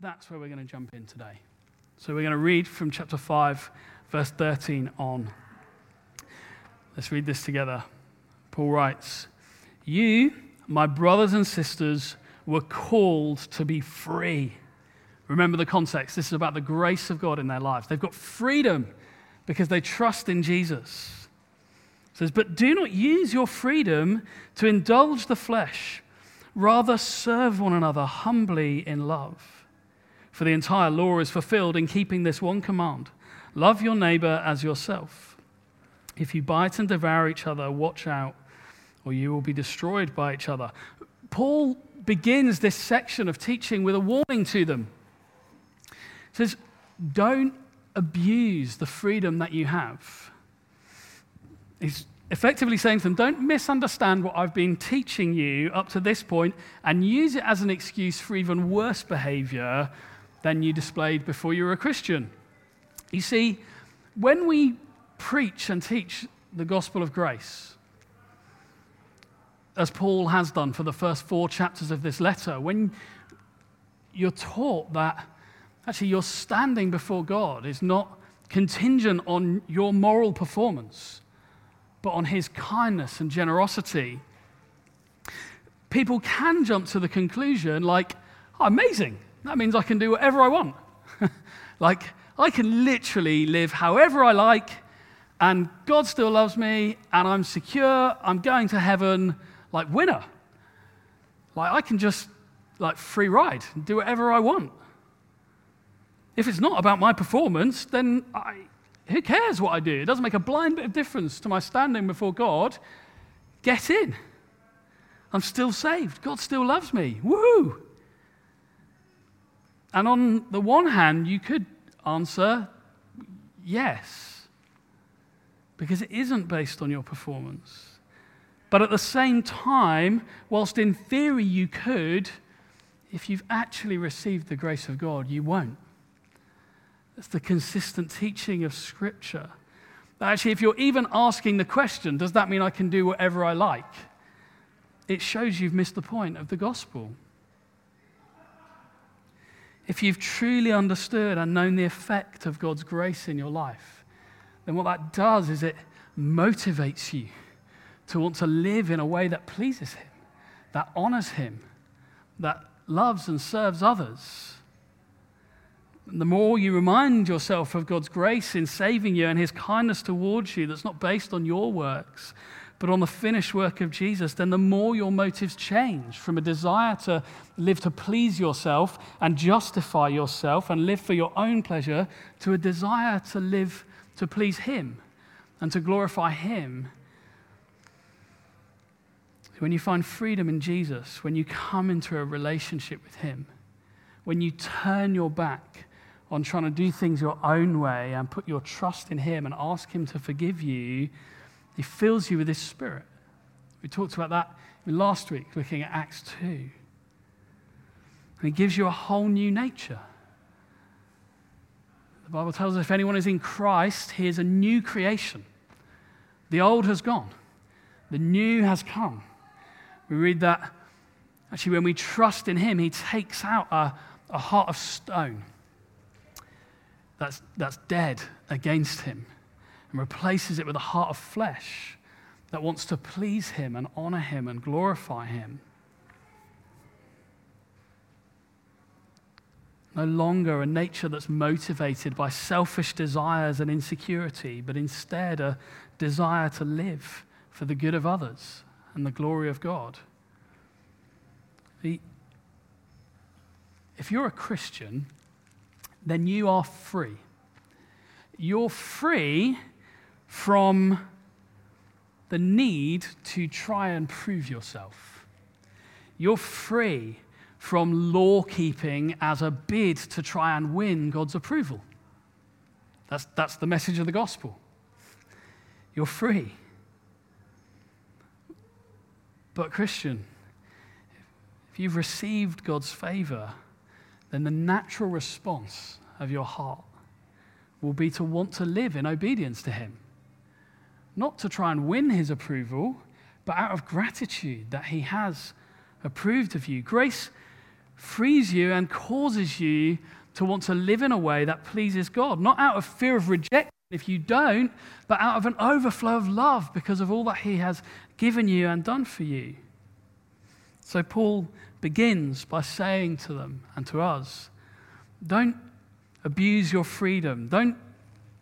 that's where we're going to jump in today. So we're going to read from chapter 5, verse 13 on. Let's read this together. Paul writes, You, my brothers and sisters, were called to be free. Remember the context. This is about the grace of God in their lives. They've got freedom because they trust in Jesus. It says, But do not use your freedom to indulge the flesh. Rather, serve one another humbly in love. For the entire law is fulfilled in keeping this one command love your neighbor as yourself. If you bite and devour each other, watch out, or you will be destroyed by each other. Paul begins this section of teaching with a warning to them. He says, Don't abuse the freedom that you have. He's effectively saying to them, Don't misunderstand what I've been teaching you up to this point and use it as an excuse for even worse behavior than you displayed before you were a Christian. You see, when we preach and teach the gospel of grace, as Paul has done for the first four chapters of this letter, when you're taught that actually your standing before God is not contingent on your moral performance, but on his kindness and generosity, people can jump to the conclusion like, oh, amazing, that means I can do whatever I want. like, I can literally live however I like, and God still loves me, and I'm secure, I'm going to heaven like winner. Like I can just like free ride and do whatever I want. If it's not about my performance, then I, who cares what I do? It doesn't make a blind bit of difference to my standing before God. Get in. I'm still saved. God still loves me. Woohoo! And on the one hand, you could answer yes, because it isn't based on your performance. But at the same time, whilst in theory you could, if you've actually received the grace of God, you won't. That's the consistent teaching of Scripture. Actually, if you're even asking the question, does that mean I can do whatever I like? It shows you've missed the point of the gospel. If you've truly understood and known the effect of God's grace in your life, then what that does is it motivates you to want to live in a way that pleases Him, that honors Him, that loves and serves others. And the more you remind yourself of God's grace in saving you and His kindness towards you, that's not based on your works, but on the finished work of Jesus, then the more your motives change from a desire to live to please yourself and justify yourself and live for your own pleasure to a desire to live to please Him and to glorify Him. When you find freedom in Jesus, when you come into a relationship with Him, when you turn your back on trying to do things your own way and put your trust in Him and ask Him to forgive you, He fills you with His Spirit. We talked about that last week, looking at Acts 2. And He gives you a whole new nature. The Bible tells us if anyone is in Christ, he is a new creation. The old has gone, the new has come. We read that actually, when we trust in Him, He takes out a, a heart of stone that's, that's dead against Him and replaces it with a heart of flesh that wants to please Him and honor Him and glorify Him. No longer a nature that's motivated by selfish desires and insecurity, but instead a desire to live for the good of others and the glory of God. If you're a Christian, then you are free. You're free from the need to try and prove yourself. You're free from law keeping as a bid to try and win God's approval. That's, that's the message of the gospel. You're free. But, Christian, if you've received God's favor, then the natural response of your heart will be to want to live in obedience to Him. Not to try and win His approval, but out of gratitude that He has approved of you. Grace frees you and causes you to want to live in a way that pleases God, not out of fear of rejection if you don't, but out of an overflow of love because of all that He has given you and done for you. So Paul begins by saying to them and to us, don't abuse your freedom. Don't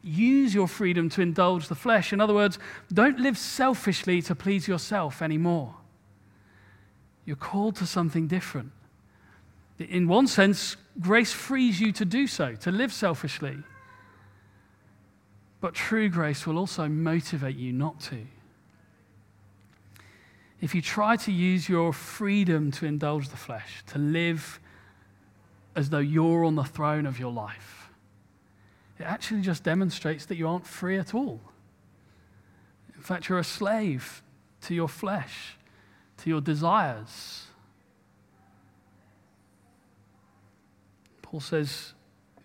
use your freedom to indulge the flesh. In other words, don't live selfishly to please yourself anymore. You're called to something different. In one sense, grace frees you to do so, to live selfishly. But true grace will also motivate you not to. If you try to use your freedom to indulge the flesh, to live as though you're on the throne of your life, it actually just demonstrates that you aren't free at all. In fact, you're a slave to your flesh, to your desires. Paul says,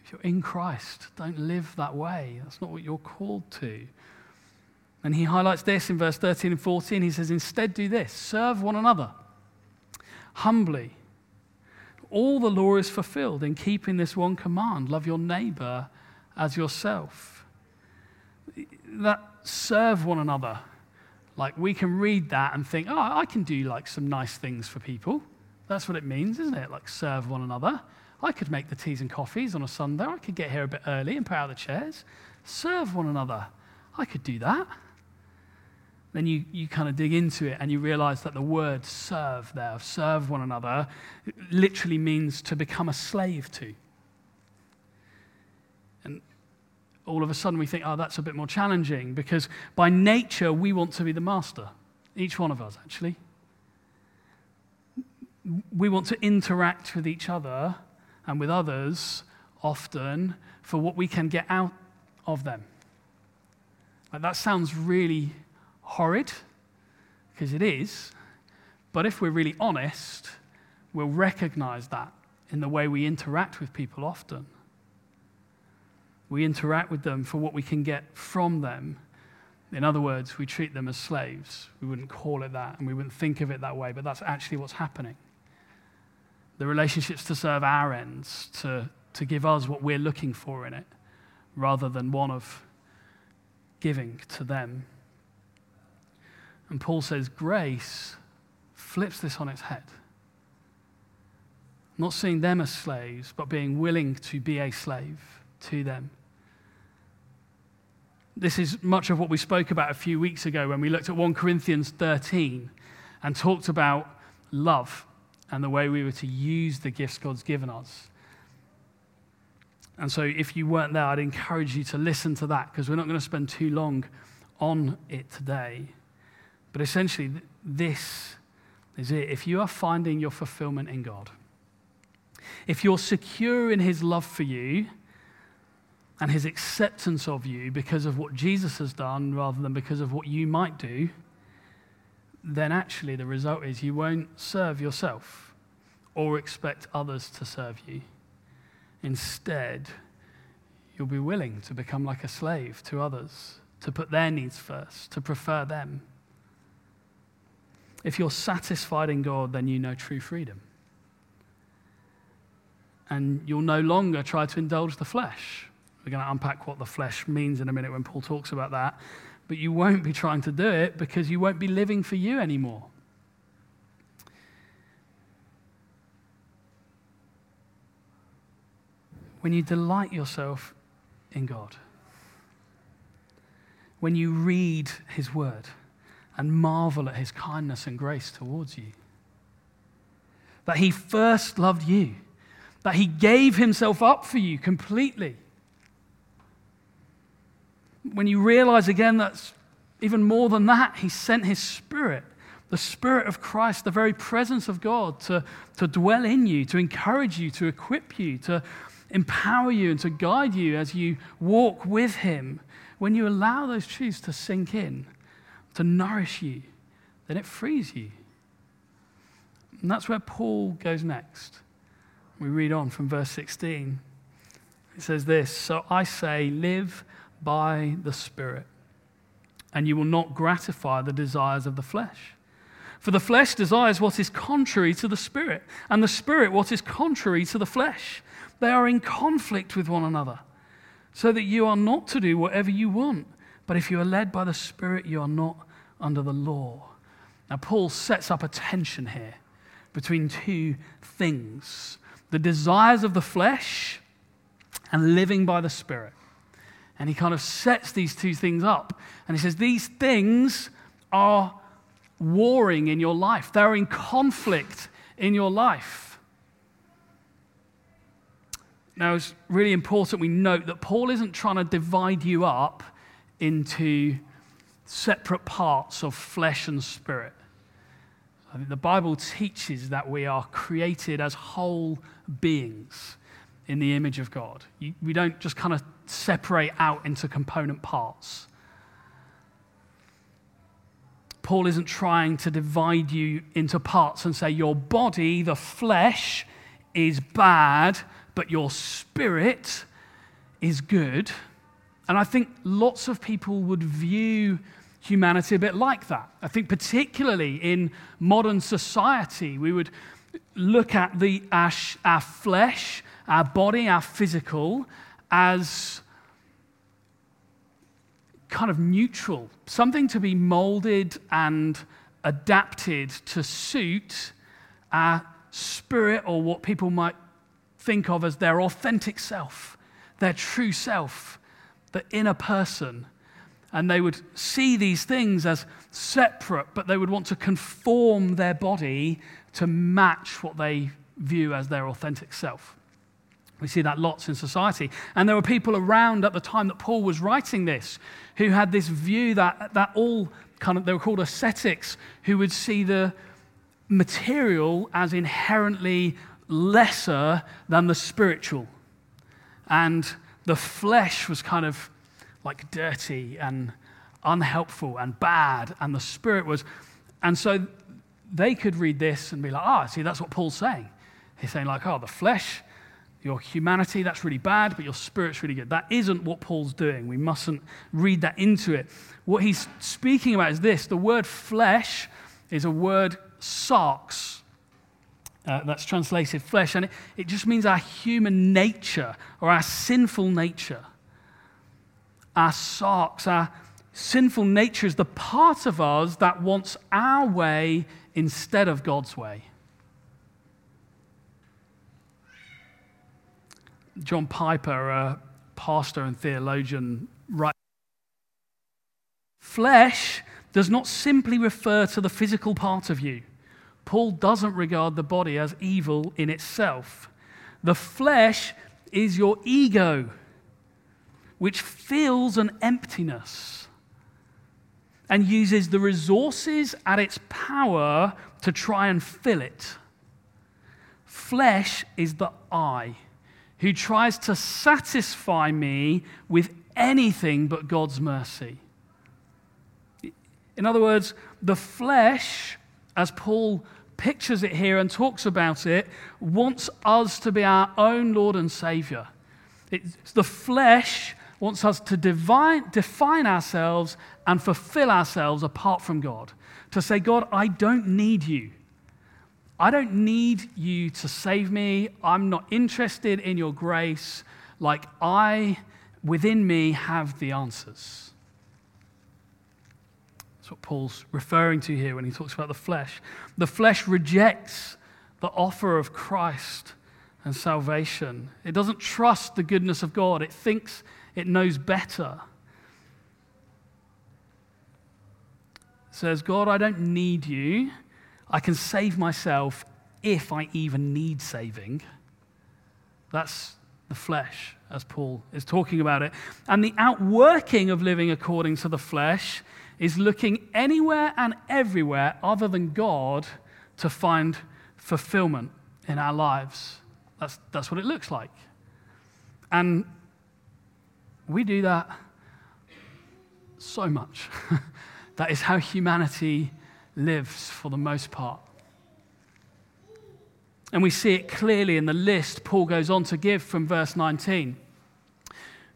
if you're in Christ, don't live that way. That's not what you're called to. And he highlights this in verse 13 and 14. He says, Instead, do this serve one another humbly. All the law is fulfilled in keeping this one command love your neighbor as yourself. That serve one another. Like we can read that and think, oh, I can do like some nice things for people. That's what it means, isn't it? Like serve one another. I could make the teas and coffees on a Sunday. I could get here a bit early and put out the chairs. Serve one another. I could do that. Then you, you kind of dig into it and you realize that the word serve there, serve one another, literally means to become a slave to. And all of a sudden we think, oh, that's a bit more challenging because by nature we want to be the master. Each one of us, actually. We want to interact with each other and with others often for what we can get out of them. Like that sounds really horrid, because it is, but if we're really honest, we'll recognize that in the way we interact with people often. We interact with them for what we can get from them. In other words, we treat them as slaves. We wouldn't call it that and we wouldn't think of it that way, but that's actually what's happening the relationships to serve our ends, to, to give us what we're looking for in it, rather than one of giving to them. And Paul says grace flips this on its head. Not seeing them as slaves, but being willing to be a slave to them. This is much of what we spoke about a few weeks ago when we looked at 1 Corinthians 13 and talked about love and the way we were to use the gifts God's given us. And so, if you weren't there, I'd encourage you to listen to that because we're not going to spend too long on it today. But essentially, this is it. If you are finding your fulfillment in God, if you're secure in His love for you and His acceptance of you because of what Jesus has done rather than because of what you might do, then actually the result is you won't serve yourself or expect others to serve you. Instead, you'll be willing to become like a slave to others, to put their needs first, to prefer them. If you're satisfied in God, then you know true freedom. And you'll no longer try to indulge the flesh. We're going to unpack what the flesh means in a minute when Paul talks about that but you won't be trying to do it because you won't be living for you anymore. When you delight yourself in God, when you read His Word and marvel at His kindness and grace towards you, that He first loved you, that He gave Himself up for you completely when you realize again that's even more than that, He sent His Spirit, the Spirit of Christ, the very presence of God, to, to dwell in you, to encourage you, to equip you, to empower you, and to guide you as you walk with Him. When you allow those truths to sink in, to nourish you, then it frees you. And that's where Paul goes next. We read on from verse 16. It says this So I say, live by the Spirit, and you will not gratify the desires of the flesh. For the flesh desires what is contrary to the spirit, and the spirit what is contrary to the flesh. They are in conflict with one another, so that you are not to do whatever you want. But if you are led by the spirit, you are not under the law. Now, Paul sets up a tension here between two things the desires of the flesh and living by the spirit. And he kind of sets these two things up. And he says, These things are warring in your life, they're in conflict in your life. Now, it's really important we note that Paul isn't trying to divide you up into separate parts of flesh and spirit. I think the Bible teaches that we are created as whole beings in the image of God. we don't just kind of separate out into component parts. Paul isn't trying to divide you into parts and say your body, the flesh, is bad, but your spirit is good. And I think lots of people would view humanity a bit like that. I think, particularly in modern society, we would look at the, our, our flesh, our body, our physical, as kind of neutral, something to be molded and adapted to suit our spirit or what people might think of as their authentic self, their true self, the inner person. And they would see these things as separate, but they would want to conform their body to match what they view as their authentic self. We see that lots in society. And there were people around at the time that Paul was writing this who had this view that, that all kind of, they were called ascetics, who would see the material as inherently lesser than the spiritual. And the flesh was kind of like dirty and unhelpful and bad, and the spirit was. And so they could read this and be like, ah, oh, see, that's what Paul's saying. He's saying, like, oh, the flesh your humanity, that's really bad, but your spirit's really good. That isn't what Paul's doing. We mustn't read that into it. What he's speaking about is this the word flesh is a word sarx. Uh, that's translated flesh, and it, it just means our human nature or our sinful nature. Our sarx, our sinful nature is the part of us that wants our way instead of God's way. John Piper, a pastor and theologian, writes Flesh does not simply refer to the physical part of you. Paul doesn't regard the body as evil in itself. The flesh is your ego, which feels an emptiness and uses the resources at its power to try and fill it. Flesh is the I who tries to satisfy me with anything but God's mercy. In other words, the flesh, as Paul pictures it here and talks about it, wants us to be our own Lord and Savior. It's the flesh wants us to divine, define ourselves and fulfill ourselves apart from God. To say, God, I don't need you. I don't need you to save me. I'm not interested in your grace. Like I, within me, have the answers. That's what Paul's referring to here when he talks about the flesh. The flesh rejects the offer of Christ and salvation. It doesn't trust the goodness of God, it thinks it knows better. Says, God, I don't need you. I can save myself if I even need saving. That's the flesh, as Paul is talking about it. And the outworking of living according to the flesh is looking anywhere and everywhere other than God to find fulfillment in our lives. That's, that's what it looks like. And we do that so much. that is how humanity lives for the most part. And we see it clearly in the list Paul goes on to give from verse 19.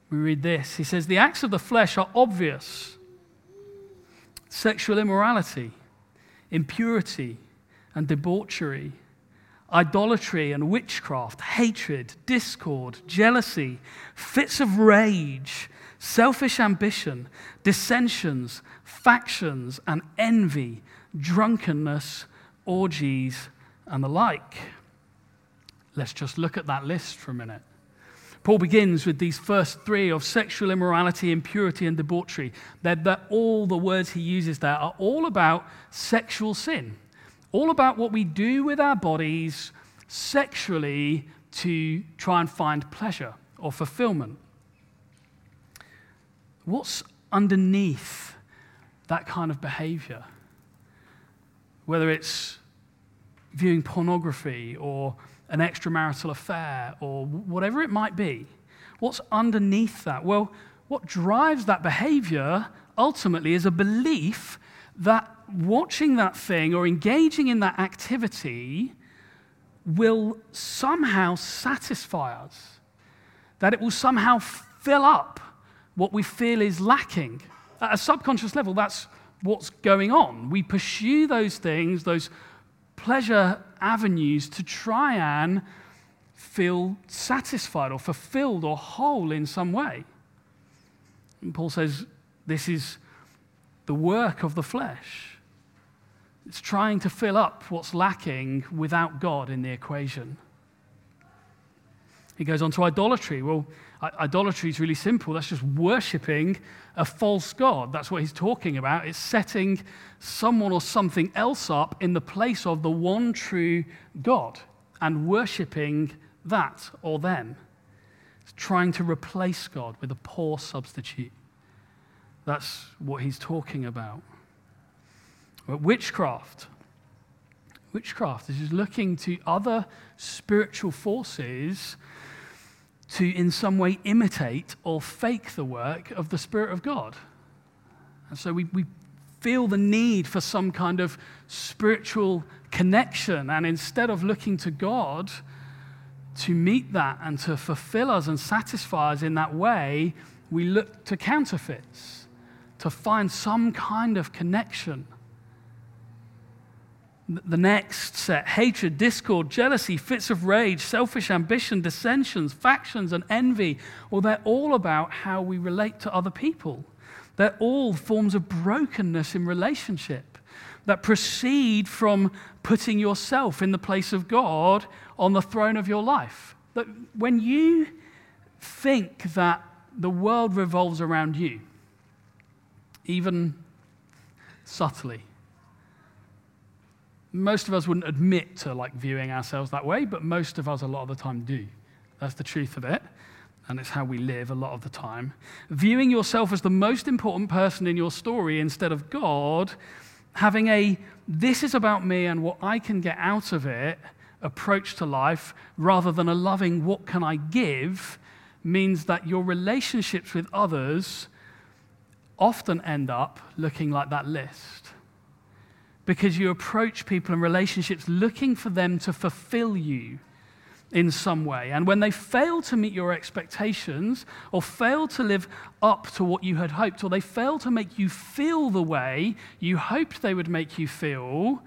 We read this He says, The acts of the flesh are obvious sexual immorality, impurity and debauchery, idolatry and witchcraft, hatred, discord, jealousy, fits of rage, selfish ambition, dissensions, factions, and envy, drunkenness, orgies, and the like. Let's just look at that list for a minute. Paul begins with these first three of sexual immorality, impurity, and debauchery. They're, they're, all the words he uses there are all about sexual sin, all about what we do with our bodies sexually to try and find pleasure or fulfillment. What's underneath that kind of behavior? Whether it's viewing pornography or an extramarital affair or whatever it might be. What's underneath that? Well, what drives that behavior ultimately is a belief that watching that thing or engaging in that activity will somehow satisfy us, that it will somehow fill up what we feel is lacking. At a subconscious level, that's what's going on. We pursue those things, those pleasure avenues to try and feel satisfied or fulfilled or whole in some way. And Paul says this is the work of the flesh. It's trying to fill up what's lacking without God in the equation. He goes on to idolatry. Well, idolatry is really simple. That's just worshipping a false God. That's what he's talking about. It's setting someone or something else up in the place of the one true God and worshipping that or them. It's trying to replace God with a poor substitute. That's what he's talking about. But witchcraft. Witchcraft is just looking to other spiritual forces to, in some way, imitate or fake the work of the Spirit of God. And so we, we feel the need for some kind of spiritual connection. And instead of looking to God to meet that and to fulfill us and satisfy us in that way, we look to counterfeits to find some kind of connection the next set hatred, discord, jealousy, fits of rage, selfish ambition, dissensions, factions, and envy. Well, they're all about how we relate to other people. They're all forms of brokenness in relationship that proceed from putting yourself in the place of God on the throne of your life. That when you think that the world revolves around you, even subtly, most of us wouldn't admit to like viewing ourselves that way, but most of us a lot of the time do. That's the truth of it. And it's how we live a lot of the time. Viewing yourself as the most important person in your story instead of God, having a this is about me and what I can get out of it approach to life rather than a loving what can I give means that your relationships with others often end up looking like that list because you approach people in relationships looking for them to fulfill you in some way. And when they fail to meet your expectations or fail to live up to what you had hoped, or they fail to make you feel the way you hoped they would make you feel,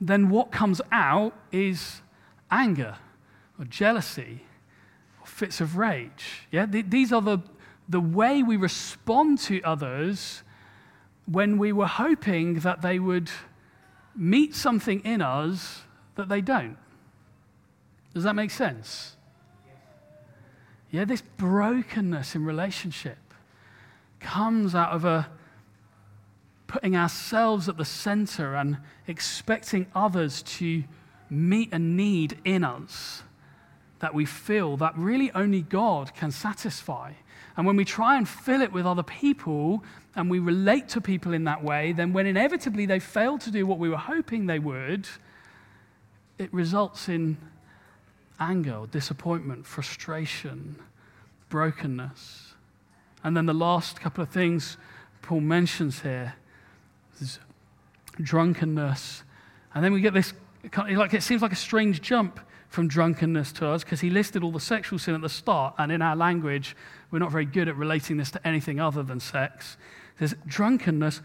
then what comes out is anger or jealousy or fits of rage. Yeah? These are the, the way we respond to others when we were hoping that they would meet something in us that they don't. Does that make sense? Yeah, this brokenness in relationship comes out of a putting ourselves at the center and expecting others to meet a need in us that we feel that really only God can satisfy. And when we try and fill it with other people and we relate to people in that way, then when inevitably they fail to do what we were hoping they would, it results in anger, disappointment, frustration, brokenness. And then the last couple of things Paul mentions here is drunkenness. And then we get this, like it seems like a strange jump from drunkenness to us because he listed all the sexual sin at the start, and in our language, we're not very good at relating this to anything other than sex. There's drunkenness,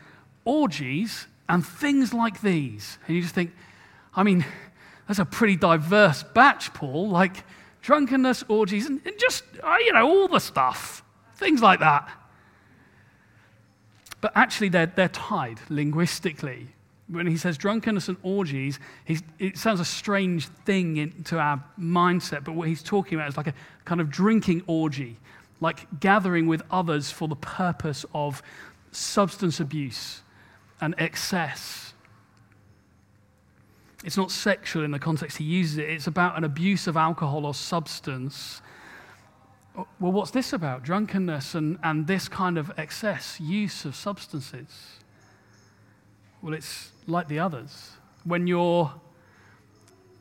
orgies, and things like these. And you just think, I mean, that's a pretty diverse batch, Paul. Like drunkenness, orgies, and, and just, uh, you know, all the stuff. Things like that. But actually, they're, they're tied linguistically. When he says drunkenness and orgies, it sounds a strange thing into our mindset, but what he's talking about is like a kind of drinking orgy, like gathering with others for the purpose of substance abuse and excess. It's not sexual in the context he uses it, it's about an abuse of alcohol or substance. Uh, well, what's this about? Drunkenness and, and this kind of excess use of substances. Well, it's like the others. When you're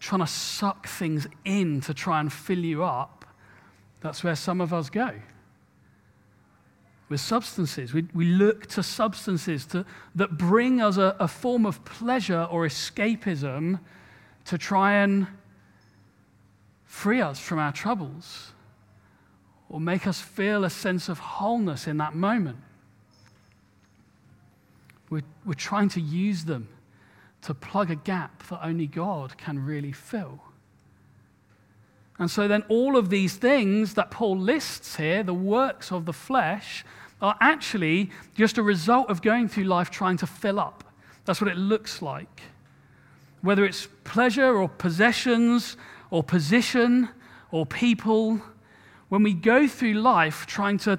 trying to suck things in to try and fill you up, that's where some of us go with substances. We, we look to substances to, that bring us a, a form of pleasure or escapism to try and free us from our troubles or make us feel a sense of wholeness in that moment. We're, we're trying to use them to plug a gap that only God can really fill. And so then all of these things that Paul lists here, the works of the flesh, are actually just a result of going through life trying to fill up. That's what it looks like. Whether it's pleasure or possessions or position or people, when we go through life trying to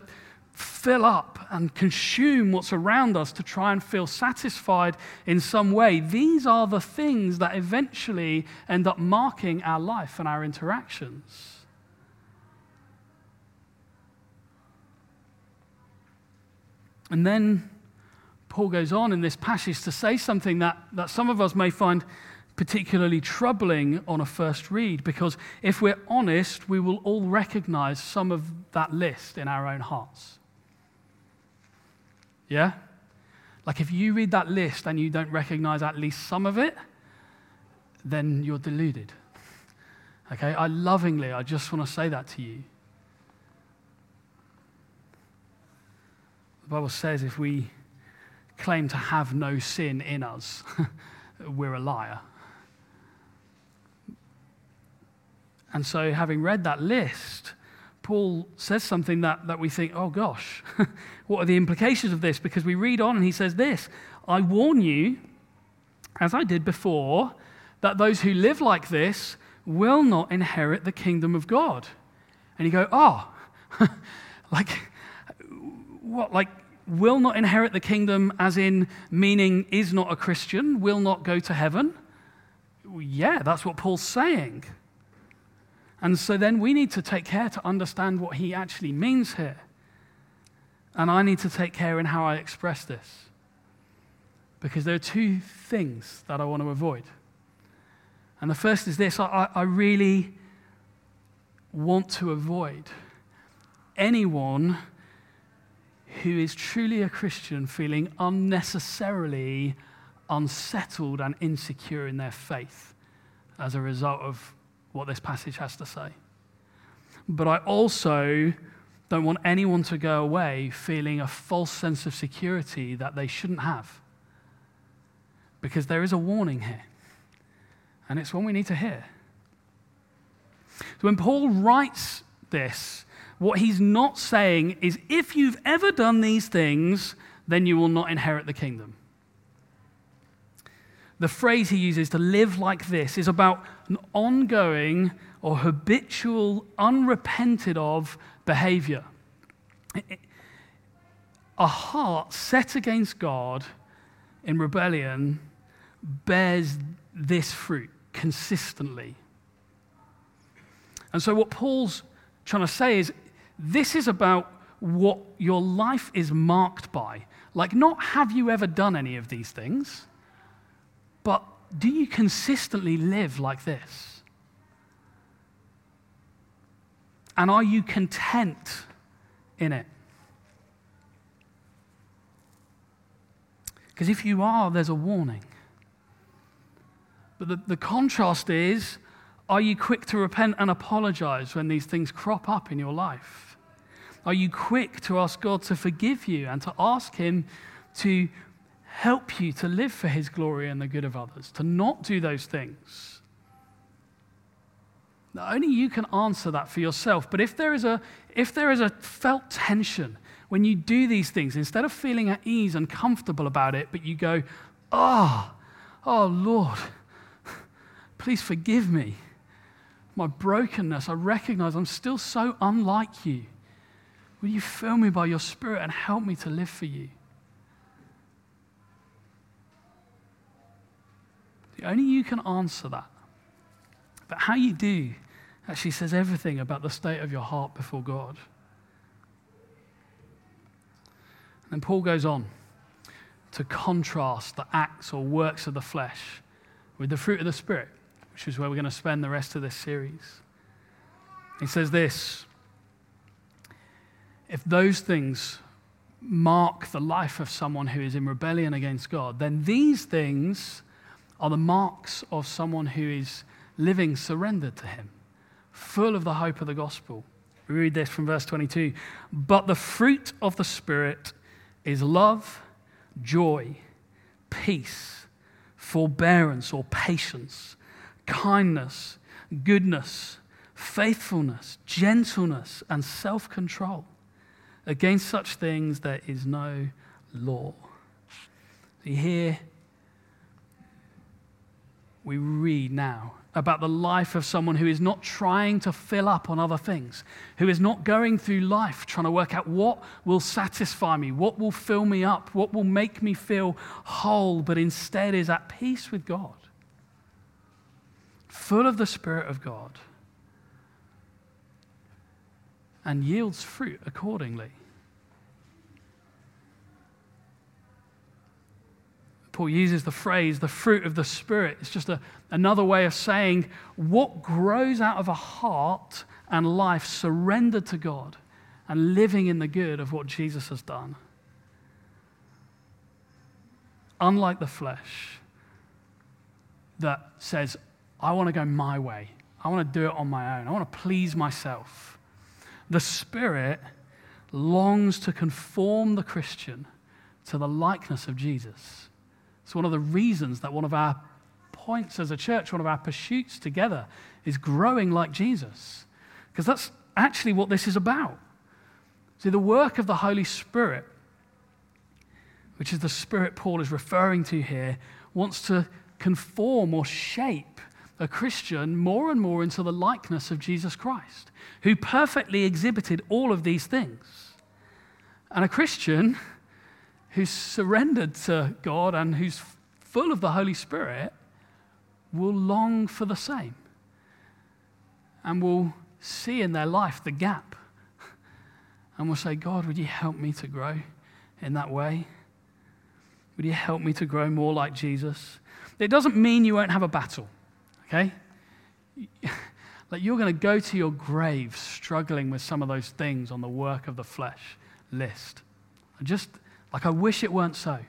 fill up and consume what's around us to try and feel satisfied in some way, these are the things that eventually end up marking our life and our interactions. And then Paul goes on in this passage to say something that, that some of us may find particularly troubling on a first read, because if we're honest, we will all recognize some of that list in our own hearts. Yeah? Like if you read that list and you don't recognize at least some of it, then you're deluded. Okay? I lovingly, I just want to say that to you. The Bible says if we claim to have no sin in us, we're a liar. And so, having read that list, Paul says something that, that we think, oh gosh, what are the implications of this? Because we read on and he says this I warn you, as I did before, that those who live like this will not inherit the kingdom of God. And you go, oh, like, what, like, will not inherit the kingdom, as in meaning is not a Christian, will not go to heaven? Yeah, that's what Paul's saying. And so then we need to take care to understand what he actually means here. And I need to take care in how I express this. Because there are two things that I want to avoid. And the first is this I, I really want to avoid anyone who is truly a Christian feeling unnecessarily unsettled and insecure in their faith as a result of what this passage has to say. But I also don't want anyone to go away feeling a false sense of security that they shouldn't have. Because there is a warning here, and it's one we need to hear. So when Paul writes this, what he's not saying is if you've ever done these things, then you will not inherit the kingdom. The phrase he uses to live like this is about an ongoing or habitual, unrepented of behavior. A heart set against God in rebellion bears this fruit consistently. And so, what Paul's trying to say is this is about what your life is marked by. Like, not have you ever done any of these things, do you consistently live like this? And are you content in it? Because if you are, there's a warning. But the, the contrast is are you quick to repent and apologize when these things crop up in your life? Are you quick to ask God to forgive you and to ask Him to help you to live for his glory and the good of others, to not do those things. Only you can answer that for yourself. But if there is a, if there is a felt tension when you do these things, instead of feeling at ease and comfortable about it, but you go, oh, oh Lord, please forgive me. My brokenness, I recognize I'm still so unlike you. Will you fill me by your Spirit and help me to live for you? Only you can answer that. But how you do actually says everything about the state of your heart before God. And Paul goes on to contrast the acts or works of the flesh with the fruit of the Spirit, which is where we're going to spend the rest of this series. He says this if those things mark the life of someone who is in rebellion against God, then these things are the marks of someone who is living surrendered to Him, full of the hope of the gospel. We read this from verse 22 But the fruit of the Spirit is love, joy, peace, forbearance or patience, kindness, goodness, faithfulness, gentleness, and self control. Against such things there is no law. You here we read now about the life of someone who is not trying to fill up on other things, who is not going through life trying to work out what will satisfy me, what will fill me up, what will make me feel whole, but instead is at peace with God, full of the Spirit of God and yields fruit accordingly. Paul uses the phrase, the fruit of the Spirit. It's just a, another way of saying what grows out of a heart and life surrendered to God and living in the good of what Jesus has done. Unlike the flesh that says, I want to go my way, I want to do it on my own, I want to please myself. The Spirit longs to conform the Christian to the likeness of Jesus. It's one of the reasons that one of our points as a church, one of our pursuits together, is growing like Jesus. Because that's actually what this is about. See, the work of the Holy Spirit, which is the Spirit Paul is referring to here, wants to conform or shape a Christian more and more into the likeness of Jesus Christ, who perfectly exhibited all of these things. And a Christian who's surrendered to God and who's full of the Holy Spirit will long for the same and will see in their life the gap and will say, God, would you help me to grow in that way? Would you help me to grow more like Jesus? It doesn't mean you won't have a battle okay? like you're going to go to your grave struggling with some of those things on the work of the flesh list. Just, like, I wish it weren't so.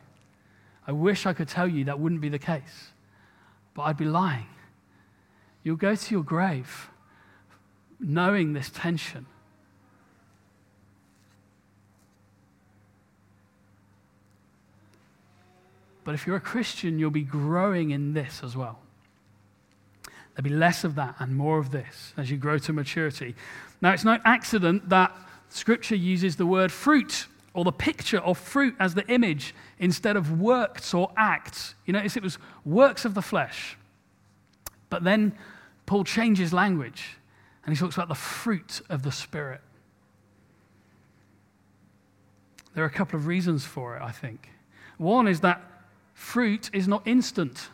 I wish I could tell you that wouldn't be the case, but I'd be lying. You'll go to your grave knowing this tension. But if you're a Christian, you'll be growing in this as well. There'll be less of that and more of this as you grow to maturity. Now, it's no accident that Scripture uses the word fruit or the picture of fruit as the image instead of works or acts. You notice it was works of the flesh. But then Paul changes language and he talks about the fruit of the Spirit. There are a couple of reasons for it, I think. One is that fruit is not instant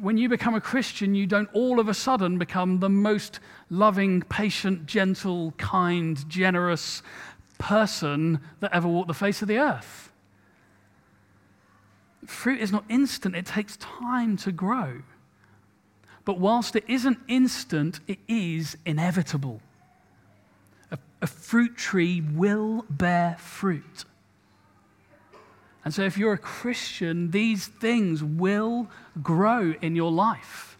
when you become a Christian, you don't all of a sudden become the most loving, patient, gentle, kind, generous person that ever walked the face of the earth. Fruit is not instant, it takes time to grow. But whilst it isn't instant, it is inevitable. A, a fruit tree will bear fruit. And so, if you're a Christian, these things will grow in your life.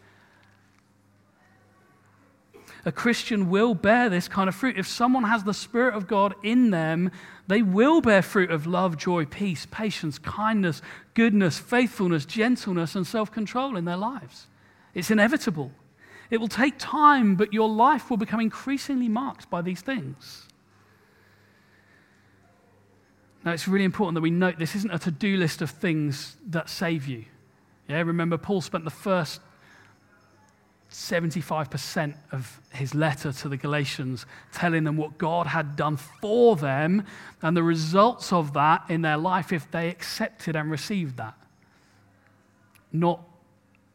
A Christian will bear this kind of fruit. If someone has the Spirit of God in them, they will bear fruit of love, joy, peace, patience, kindness, goodness, faithfulness, gentleness, and self control in their lives. It's inevitable. It will take time, but your life will become increasingly marked by these things. Now, it's really important that we note this isn't a to do list of things that save you. Yeah, remember, Paul spent the first 75% of his letter to the Galatians telling them what God had done for them and the results of that in their life if they accepted and received that. Not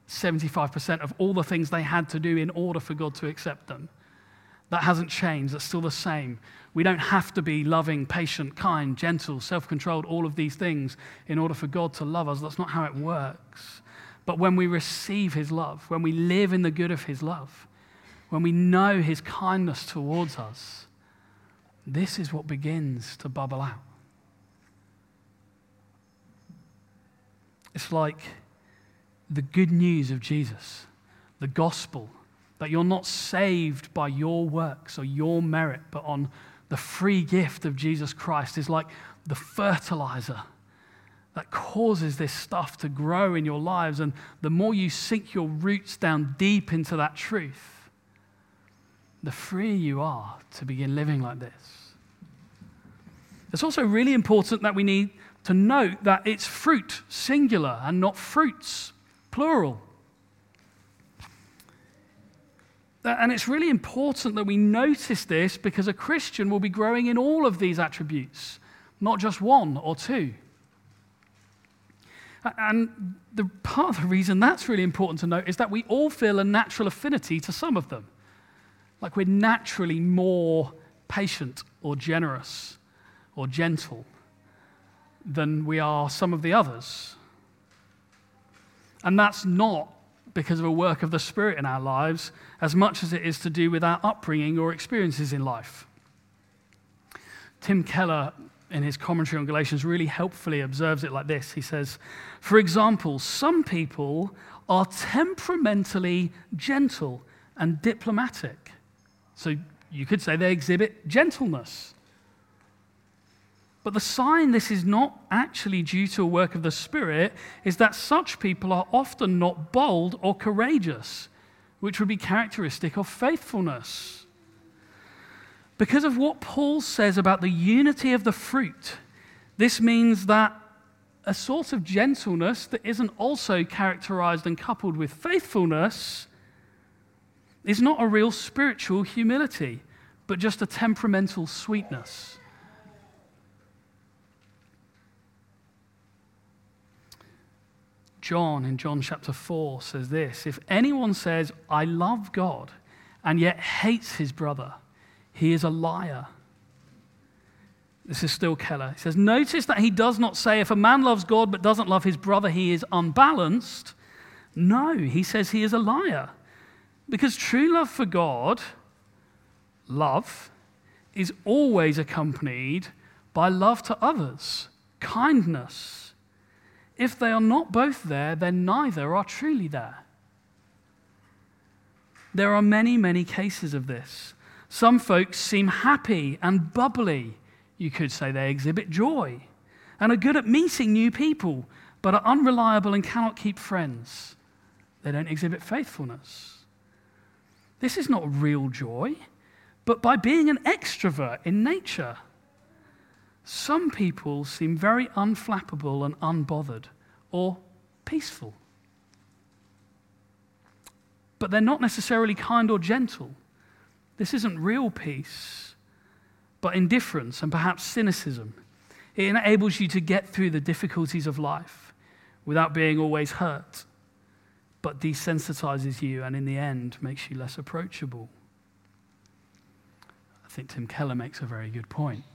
75% of all the things they had to do in order for God to accept them. That hasn't changed, that's still the same. We don't have to be loving, patient, kind, gentle, self controlled, all of these things in order for God to love us. That's not how it works. But when we receive His love, when we live in the good of His love, when we know His kindness towards us, this is what begins to bubble out. It's like the good news of Jesus, the gospel, that you're not saved by your works or your merit, but on the free gift of Jesus Christ is like the fertilizer that causes this stuff to grow in your lives. And the more you sink your roots down deep into that truth, the freer you are to begin living like this. It's also really important that we need to note that it's fruit, singular, and not fruits, plural. And it's really important that we notice this because a Christian will be growing in all of these attributes, not just one or two. And the part of the reason that's really important to note is that we all feel a natural affinity to some of them. Like we're naturally more patient or generous or gentle than we are some of the others. And that's not because of a work of the Spirit in our lives as much as it is to do with our upbringing or experiences in life. Tim Keller, in his commentary on Galatians, really helpfully observes it like this. He says, For example, some people are temperamentally gentle and diplomatic. So you could say they exhibit gentleness. But the sign this is not actually due to a work of the Spirit is that such people are often not bold or courageous, which would be characteristic of faithfulness. Because of what Paul says about the unity of the fruit, this means that a sort of gentleness that isn't also characterized and coupled with faithfulness is not a real spiritual humility, but just a temperamental sweetness. John in John chapter 4 says this If anyone says, I love God, and yet hates his brother, he is a liar. This is still Keller. He says, Notice that he does not say, if a man loves God but doesn't love his brother, he is unbalanced. No, he says he is a liar. Because true love for God, love, is always accompanied by love to others, kindness if they are not both there, then neither are truly there. There are many, many cases of this. Some folks seem happy and bubbly. You could say they exhibit joy and are good at meeting new people, but are unreliable and cannot keep friends. They don't exhibit faithfulness. This is not real joy, but by being an extrovert in nature. Some people seem very unflappable and unbothered or peaceful. But they're not necessarily kind or gentle. This isn't real peace, but indifference and perhaps cynicism. It enables you to get through the difficulties of life without being always hurt, but desensitizes you and in the end makes you less approachable. I think Tim Keller makes a very good point.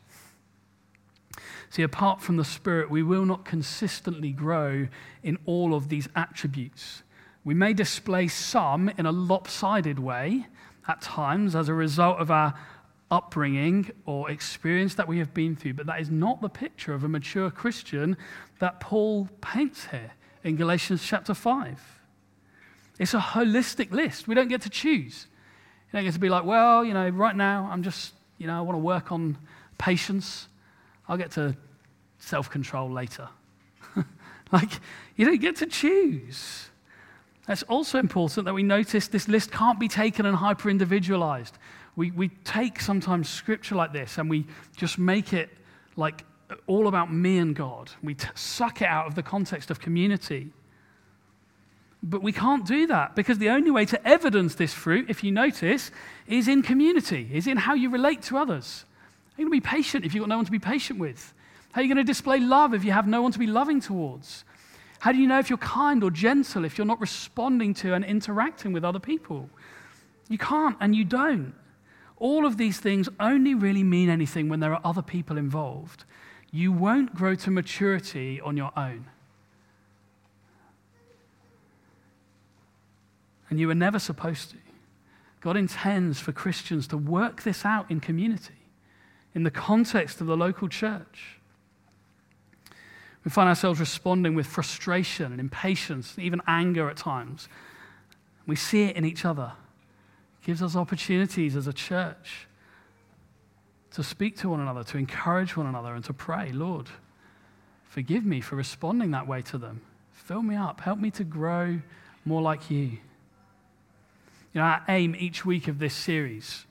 See, apart from the Spirit, we will not consistently grow in all of these attributes. We may display some in a lopsided way at times as a result of our upbringing or experience that we have been through, but that is not the picture of a mature Christian that Paul paints here in Galatians chapter 5. It's a holistic list. We don't get to choose. You don't get to be like, well, you know, right now I'm just, you know, I want to work on patience. I'll get to self control later. like, you don't get to choose. It's also important that we notice this list can't be taken and hyper individualized. We, we take sometimes scripture like this and we just make it like all about me and God. We t- suck it out of the context of community. But we can't do that because the only way to evidence this fruit, if you notice, is in community, is in how you relate to others. How are you going to be patient if you've got no one to be patient with? How are you going to display love if you have no one to be loving towards? How do you know if you're kind or gentle if you're not responding to and interacting with other people? You can't and you don't. All of these things only really mean anything when there are other people involved. You won't grow to maturity on your own. And you were never supposed to. God intends for Christians to work this out in community, in the context of the local church. We find ourselves responding with frustration and impatience, even anger at times. We see it in each other. It gives us opportunities as a church to speak to one another, to encourage one another, and to pray, Lord, forgive me for responding that way to them. Fill me up. Help me to grow more like you. You know, our aim each week of this series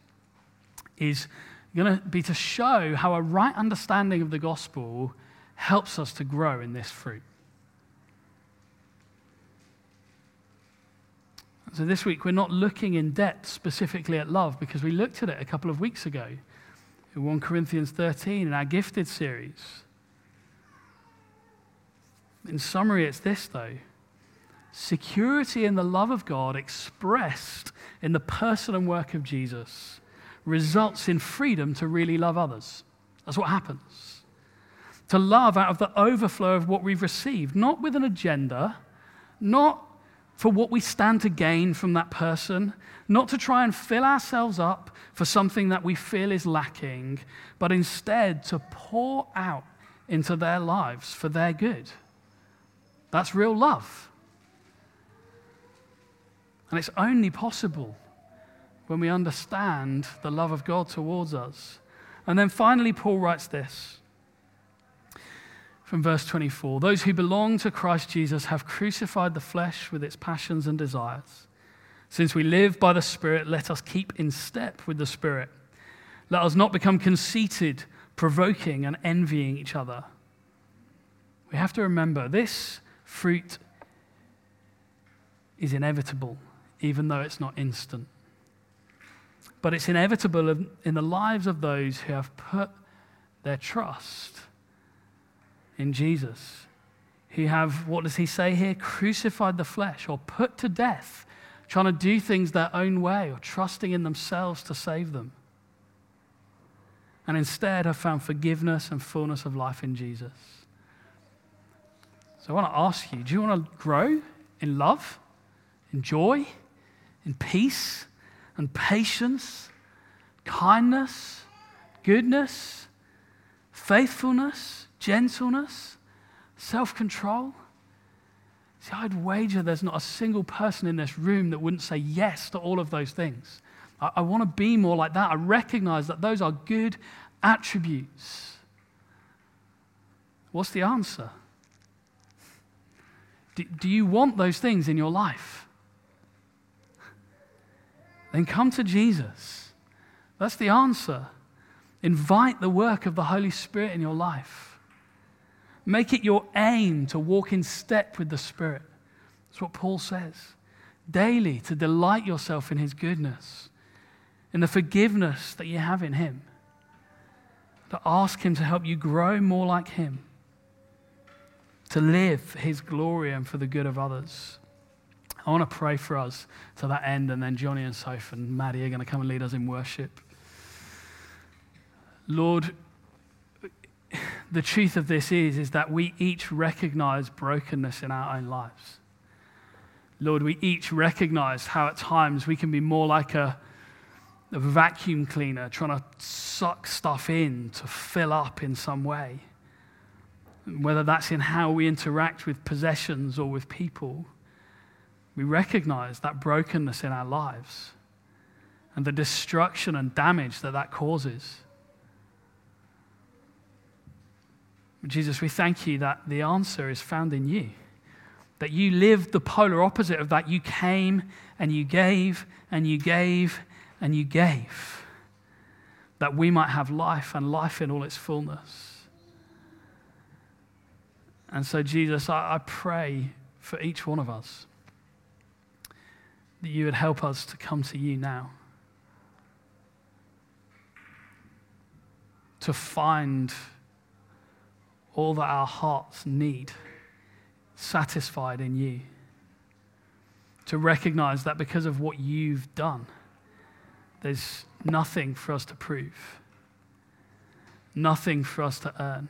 is going to be to show how a right understanding of the gospel helps us to grow in this fruit. So, this week, we're not looking in depth specifically at love because we looked at it a couple of weeks ago in 1 Corinthians 13 in our gifted series. In summary, it's this though security in the love of God expressed in the person and work of Jesus results in freedom to really love others. That's what happens to love out of the overflow of what we've received, not with an agenda, not for what we stand to gain from that person, not to try and fill ourselves up for something that we feel is lacking, but instead to pour out into their lives for their good. That's real love. And it's only possible when we understand the love of God towards us. And then finally, Paul writes this from verse 24 Those who belong to Christ Jesus have crucified the flesh with its passions and desires. Since we live by the Spirit, let us keep in step with the Spirit. Let us not become conceited, provoking, and envying each other. We have to remember this fruit is inevitable, even though it's not instant. But it's inevitable in the lives of those who have put their trust in Jesus, who have, what does he say here? Crucified the flesh or put to death, trying to do things their own way or trusting in themselves to save them. And instead have found forgiveness and fullness of life in Jesus. So I want to ask you do you want to grow in love, in joy, in peace, and patience, kindness, goodness, faithfulness? Gentleness, self control. See, I'd wager there's not a single person in this room that wouldn't say yes to all of those things. I, I want to be more like that. I recognize that those are good attributes. What's the answer? Do, do you want those things in your life? Then come to Jesus. That's the answer. Invite the work of the Holy Spirit in your life. Make it your aim to walk in step with the Spirit. That's what Paul says. Daily to delight yourself in His goodness, in the forgiveness that you have in Him, to ask Him to help you grow more like Him, to live for His glory and for the good of others. I want to pray for us to that end, and then Johnny and Soph and Maddie are going to come and lead us in worship. Lord, the truth of this is, is that we each recognize brokenness in our own lives. Lord, we each recognize how at times we can be more like a, a vacuum cleaner trying to suck stuff in to fill up in some way. Whether that's in how we interact with possessions or with people, we recognize that brokenness in our lives. and the destruction and damage that that causes. Jesus, we thank you that the answer is found in you. That you lived the polar opposite of that. You came and you gave and you gave and you gave. That we might have life and life in all its fullness. And so, Jesus, I, I pray for each one of us that you would help us to come to you now. To find all that our hearts need satisfied in you. To recognize that because of what you've done, there's nothing for us to prove, nothing for us to earn.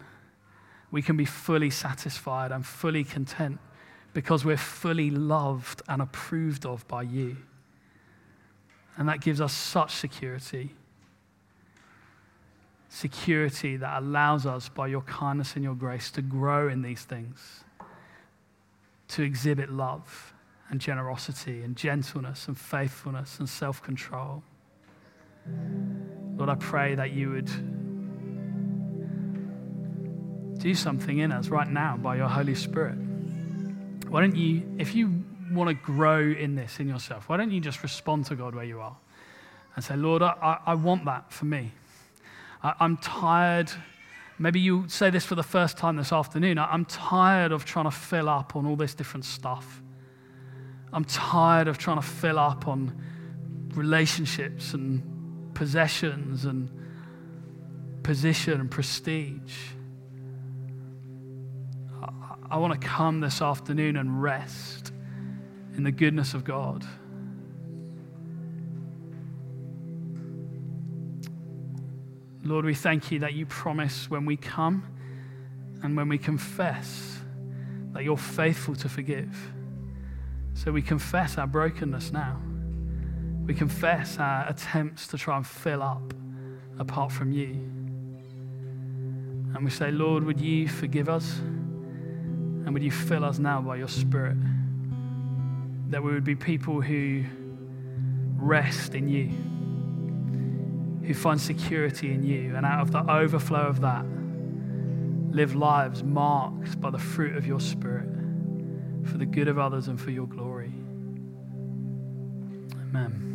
We can be fully satisfied and fully content because we're fully loved and approved of by you. And that gives us such security. Security that allows us, by your kindness and your grace, to grow in these things, to exhibit love and generosity and gentleness and faithfulness and self control. Lord, I pray that you would do something in us right now by your Holy Spirit. Why don't you, if you want to grow in this in yourself, why don't you just respond to God where you are and say, Lord, I, I want that for me. I, I'm tired. Maybe you say this for the first time this afternoon. I'm tired of trying to fill up on all this different stuff. I'm tired of trying to fill up on relationships and possessions and position and prestige. I want to come this afternoon and rest in the goodness of God. Lord, we thank you that you promise when we come and when we confess that you're faithful to forgive. So we confess our brokenness now. We confess our attempts to try and fill up apart from you. And we say, Lord, would you forgive us? And would you fill us now by your Spirit? That we would be people who rest in you, who find security in you, and out of the overflow of that, live lives marked by the fruit of your Spirit for the good of others and for your glory. Amen.